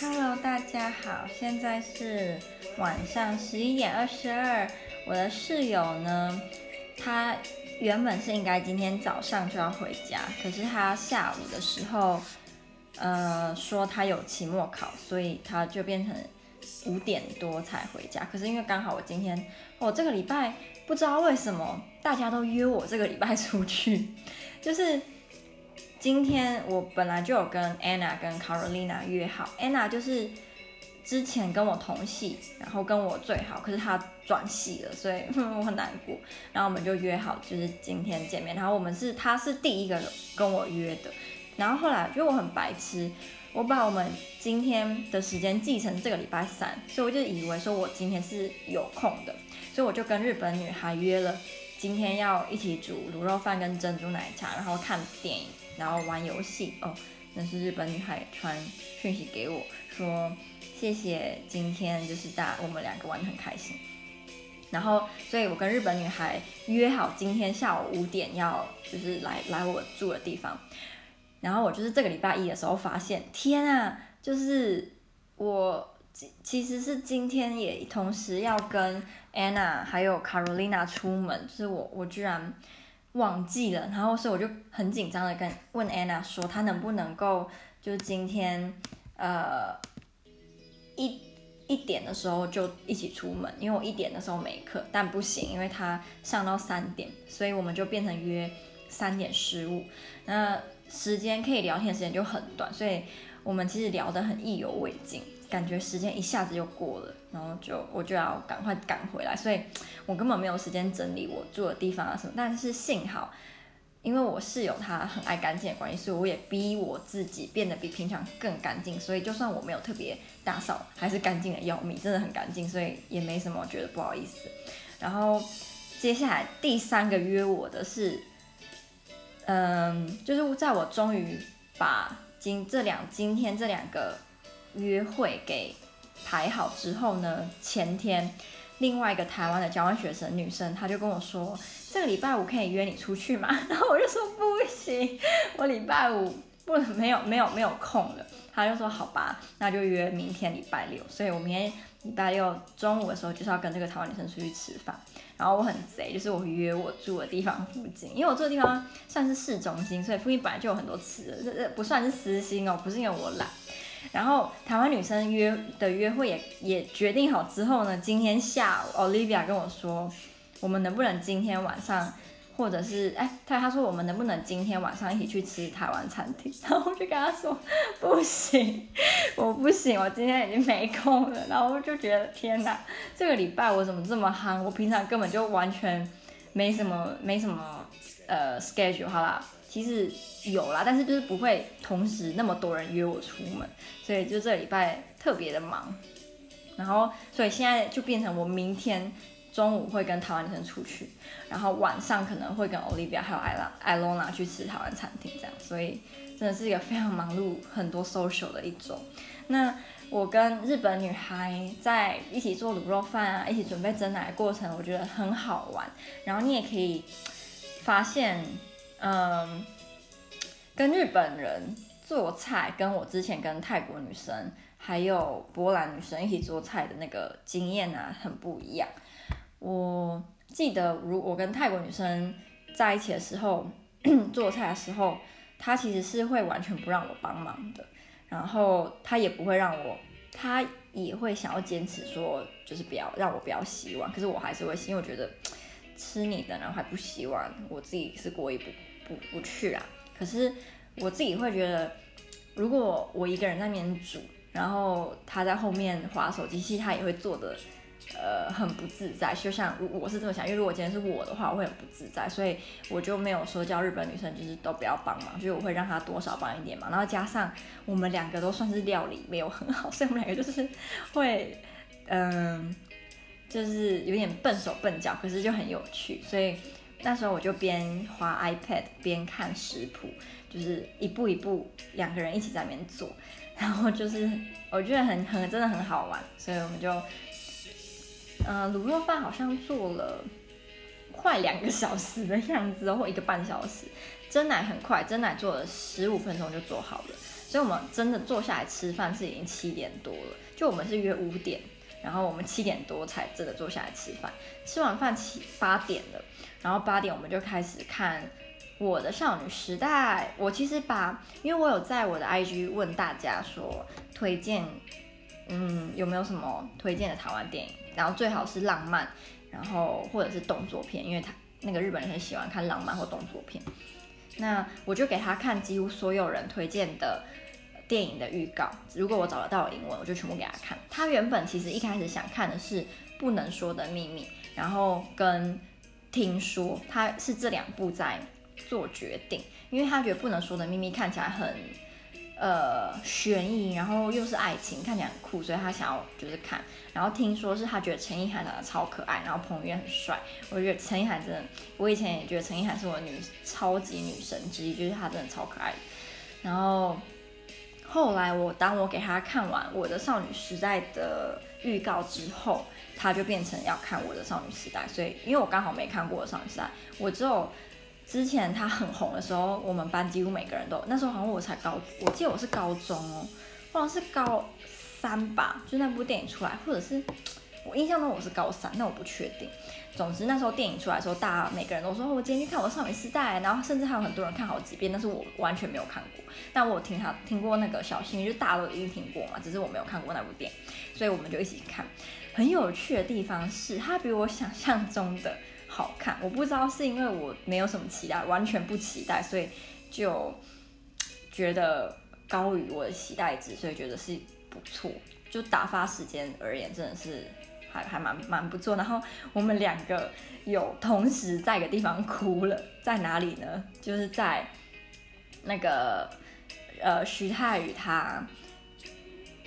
Hello，大家好，现在是晚上十一点二十二。我的室友呢，他原本是应该今天早上就要回家，可是他下午的时候，呃，说他有期末考，所以他就变成五点多才回家。可是因为刚好我今天，我这个礼拜不知道为什么大家都约我这个礼拜出去，就是。今天我本来就有跟 Anna 跟 Carolina 约好，Anna 就是之前跟我同系，然后跟我最好，可是她转系了，所以我很难过。然后我们就约好，就是今天见面。然后我们是，她是第一个跟我约的。然后后来因为我很白痴，我把我们今天的时间记成这个礼拜三，所以我就以为说我今天是有空的，所以我就跟日本女孩约了，今天要一起煮卤肉饭跟珍珠奶茶，然后看电影。然后玩游戏哦，那是日本女孩传讯息给我说，谢谢今天就是大我们两个玩得很开心。然后，所以我跟日本女孩约好今天下午五点要就是来来我住的地方。然后我就是这个礼拜一的时候发现，天啊，就是我其实是今天也同时要跟 Anna 还有 Carolina 出门，就是我我居然。忘记了，然后所以我就很紧张的跟问 Anna 说，她能不能够就今天呃一一点的时候就一起出门，因为我一点的时候没课，但不行，因为她上到三点，所以我们就变成约三点十五，那时间可以聊天时间就很短，所以我们其实聊得很意犹未尽。感觉时间一下子就过了，然后就我就要赶快赶回来，所以我根本没有时间整理我住的地方啊什么。但是幸好，因为我室友他很爱干净的关系，所以我也逼我自己变得比平常更干净。所以就算我没有特别打扫，还是干净的要命，真的很干净，所以也没什么觉得不好意思。然后接下来第三个约我的是，嗯，就是在我终于把今这两今天这两个。约会给排好之后呢，前天另外一个台湾的交换学生女生，她就跟我说，这个礼拜五可以约你出去吗？然后我就说不行，我礼拜五不没有没有没有空了。她就说好吧，那就约明天礼拜六。所以我明天礼拜六中午的时候就是要跟这个台湾女生出去吃饭。然后我很贼，就是我约我住的地方附近，因为我住的地方算是市中心，所以附近本来就有很多吃的，这这不算是私心哦，不是因为我懒。然后台湾女生约的约会也也决定好之后呢，今天下午 Olivia 跟我说，我们能不能今天晚上，或者是哎，他他说我们能不能今天晚上一起去吃台湾餐厅？然后我就跟他说不行，我不行，我今天已经没空了。然后我就觉得天哪，这个礼拜我怎么这么憨？我平常根本就完全没什么没什么呃 schedule 好啦。其实有啦，但是就是不会同时那么多人约我出门，所以就这礼拜特别的忙。然后，所以现在就变成我明天中午会跟台湾女生出去，然后晚上可能会跟 Olivia 还有艾拉艾罗娜去吃台湾餐厅这样。所以真的是一个非常忙碌、很多 social 的一周。那我跟日本女孩在一起做卤肉饭啊，一起准备蒸奶的过程，我觉得很好玩。然后你也可以发现。嗯，跟日本人做菜，跟我之前跟泰国女生还有波兰女生一起做菜的那个经验啊，很不一样。我记得，如我跟泰国女生在一起的时候，做菜的时候，她其实是会完全不让我帮忙的，然后她也不会让我，她也会想要坚持说，就是不要让我不要洗碗，可是我还是会洗，因为我觉得吃你的，然后还不洗碗，我自己是过意不。不不去啊！可是我自己会觉得，如果我一个人在那边煮，然后他在后面划手机，其实他也会做的，呃，很不自在。就像我是这么想，因为如果今天是我的话，我会很不自在，所以我就没有说叫日本女生就是都不要帮忙，就是我会让她多少帮一点忙。然后加上我们两个都算是料理没有很好，所以我们两个就是会，嗯、就是有点笨手笨脚，可是就很有趣，所以。那时候我就边滑 iPad 边看食谱，就是一步一步两个人一起在那边做，然后就是我觉得很很真的很好玩，所以我们就，嗯、卤肉饭好像做了快两个小时的样子，或一个半小时。蒸奶很快，蒸奶做了十五分钟就做好了。所以我们真的坐下来吃饭是已经七点多了。就我们是约五点，然后我们七点多才真的坐下来吃饭。吃完饭七八点了，然后八点我们就开始看我的少女时代。我其实把，因为我有在我的 IG 问大家说推荐，嗯，有没有什么推荐的台湾电影，然后最好是浪漫，然后或者是动作片，因为他那个日本人很喜欢看浪漫或动作片。那我就给他看几乎所有人推荐的电影的预告，如果我找得到英文，我就全部给他看。他原本其实一开始想看的是《不能说的秘密》，然后跟听说他是这两部在做决定，因为他觉得《不能说的秘密》看起来很呃悬疑，然后又是爱情，看起来很酷，所以他想要就是看。然后听说是他觉得陈意涵长得超可爱，然后彭于晏很帅。我觉得陈意涵真的，我以前也觉得陈意涵是我女超级女神之一，就是她真的超可爱。然后后来我当我给他看完我的少女时代的预告之后，他就变成要看我的少女时代。所以因为我刚好没看过我少女时代，我只有之前他很红的时候，我们班几乎每个人都那时候好像我才高，我记得我是高中哦，好像是高。三吧，就那部电影出来，或者是我印象中我是高三，那我不确定。总之那时候电影出来的时候，大家每个人都说，我今天去看我的少女时代，然后甚至还有很多人看好几遍，但是我完全没有看过。但我听他听过那个小幸运，就大家都一定听过嘛，只是我没有看过那部电影，所以我们就一起看。很有趣的地方是，它比我想象中的好看。我不知道是因为我没有什么期待，完全不期待，所以就觉得高于我的期待值，所以觉得是。不错，就打发时间而言，真的是还还蛮蛮不错。然后我们两个有同时在一个地方哭了，在哪里呢？就是在那个呃徐太宇他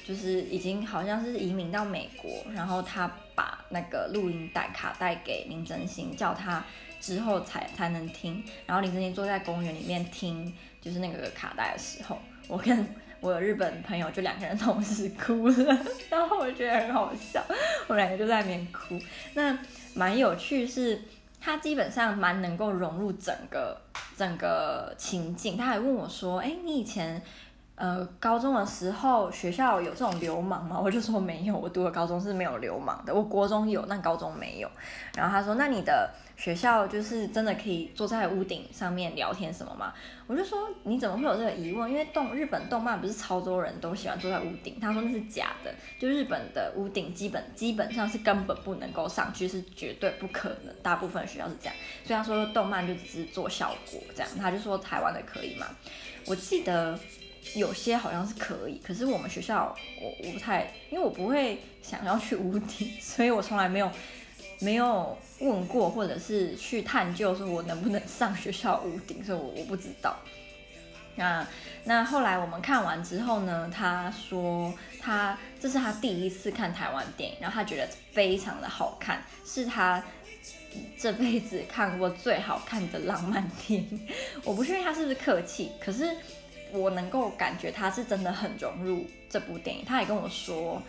就是已经好像是移民到美国，然后他把那个录音带卡带给林真心，叫他之后才才能听。然后林真心坐在公园里面听，就是那个卡带的时候，我跟。我有日本朋友，就两个人同时哭了，然后我觉得很好笑，我两个就在那边哭。那蛮有趣是，是他基本上蛮能够融入整个整个情境。他还问我说：“哎，你以前呃高中的时候学校有这种流氓吗？” 我就说没有，我读的高中是没有流氓的。我国中有，但高中没有。然后他说：“那你的？”学校就是真的可以坐在屋顶上面聊天什么吗？我就说，你怎么会有这个疑问？因为动日本动漫不是超多人都喜欢坐在屋顶。他说那是假的，就日本的屋顶基本基本上是根本不能够上去，是绝对不可能。大部分学校是这样，所以他说动漫就只是做效果这样。他就说台湾的可以吗？我记得有些好像是可以，可是我们学校我我不太，因为我不会想要去屋顶，所以我从来没有。没有问过，或者是去探究说我能不能上学校屋顶，所以我我不知道。那那后来我们看完之后呢，他说他这是他第一次看台湾电影，然后他觉得非常的好看，是他这辈子看过最好看的浪漫电影。我不确定他是不是客气，可是我能够感觉他是真的很融入这部电影。他也跟我说。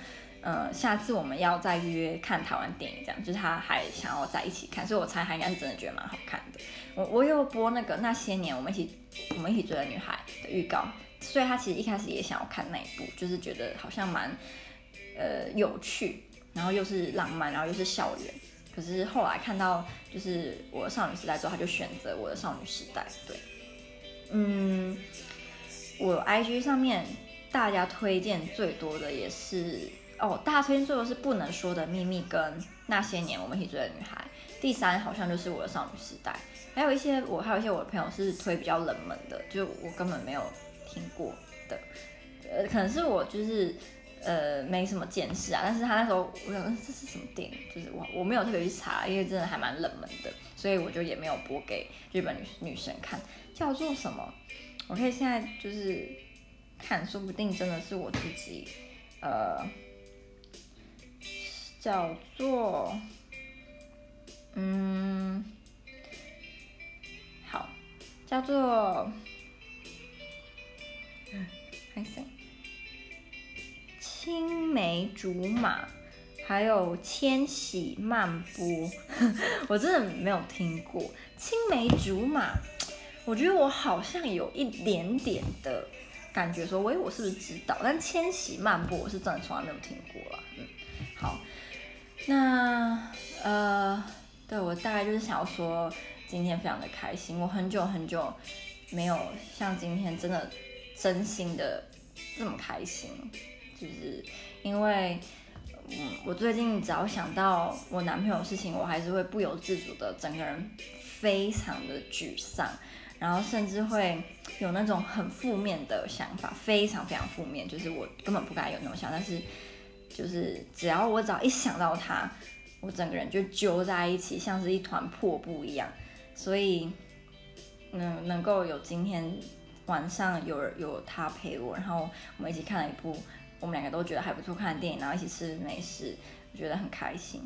呃，下次我们要再约看台湾电影，这样就是他还想要在一起看，所以我猜他应该是真的觉得蛮好看的。我我有播那个那些年我们一起我们一起追的女孩的预告，所以他其实一开始也想要看那一部，就是觉得好像蛮呃有趣，然后又是浪漫，然后又是校园。可是后来看到就是我的少女时代之后，他就选择我的少女时代。对，嗯，我 IG 上面大家推荐最多的也是。哦，大家推荐最多是不能说的秘密跟那些年我们一起追的女孩，第三好像就是我的少女时代，还有一些我还有一些我的朋友是推比较冷门的，就我根本没有听过的，呃，可能是我就是呃没什么见识啊，但是他那时候我想这是什么电影，就是我我没有特别去查，因为真的还蛮冷门的，所以我就也没有播给日本女女生看，叫做什么？我可以现在就是看，说不定真的是我自己呃。叫做，嗯，好，叫做，还行，青梅竹马，还有千禧漫步，我真的没有听过青梅竹马，我觉得我好像有一点点的感觉说，喂，我是不是知道？但千禧漫步我是真的从来没有听过了。嗯，好，那呃，对我大概就是想要说，今天非常的开心，我很久很久没有像今天真的真心的这么开心，就是因为。嗯，我最近只要想到我男朋友的事情，我还是会不由自主的整个人非常的沮丧，然后甚至会有那种很负面的想法，非常非常负面，就是我根本不该有那种想，但是就是只要我只要一想到他，我整个人就揪在一起，像是一团破布一样。所以，嗯，能够有今天晚上有有他陪我，然后我们一起看了一部。我们两个都觉得还不错看的电影，然后一起吃美食，我觉得很开心。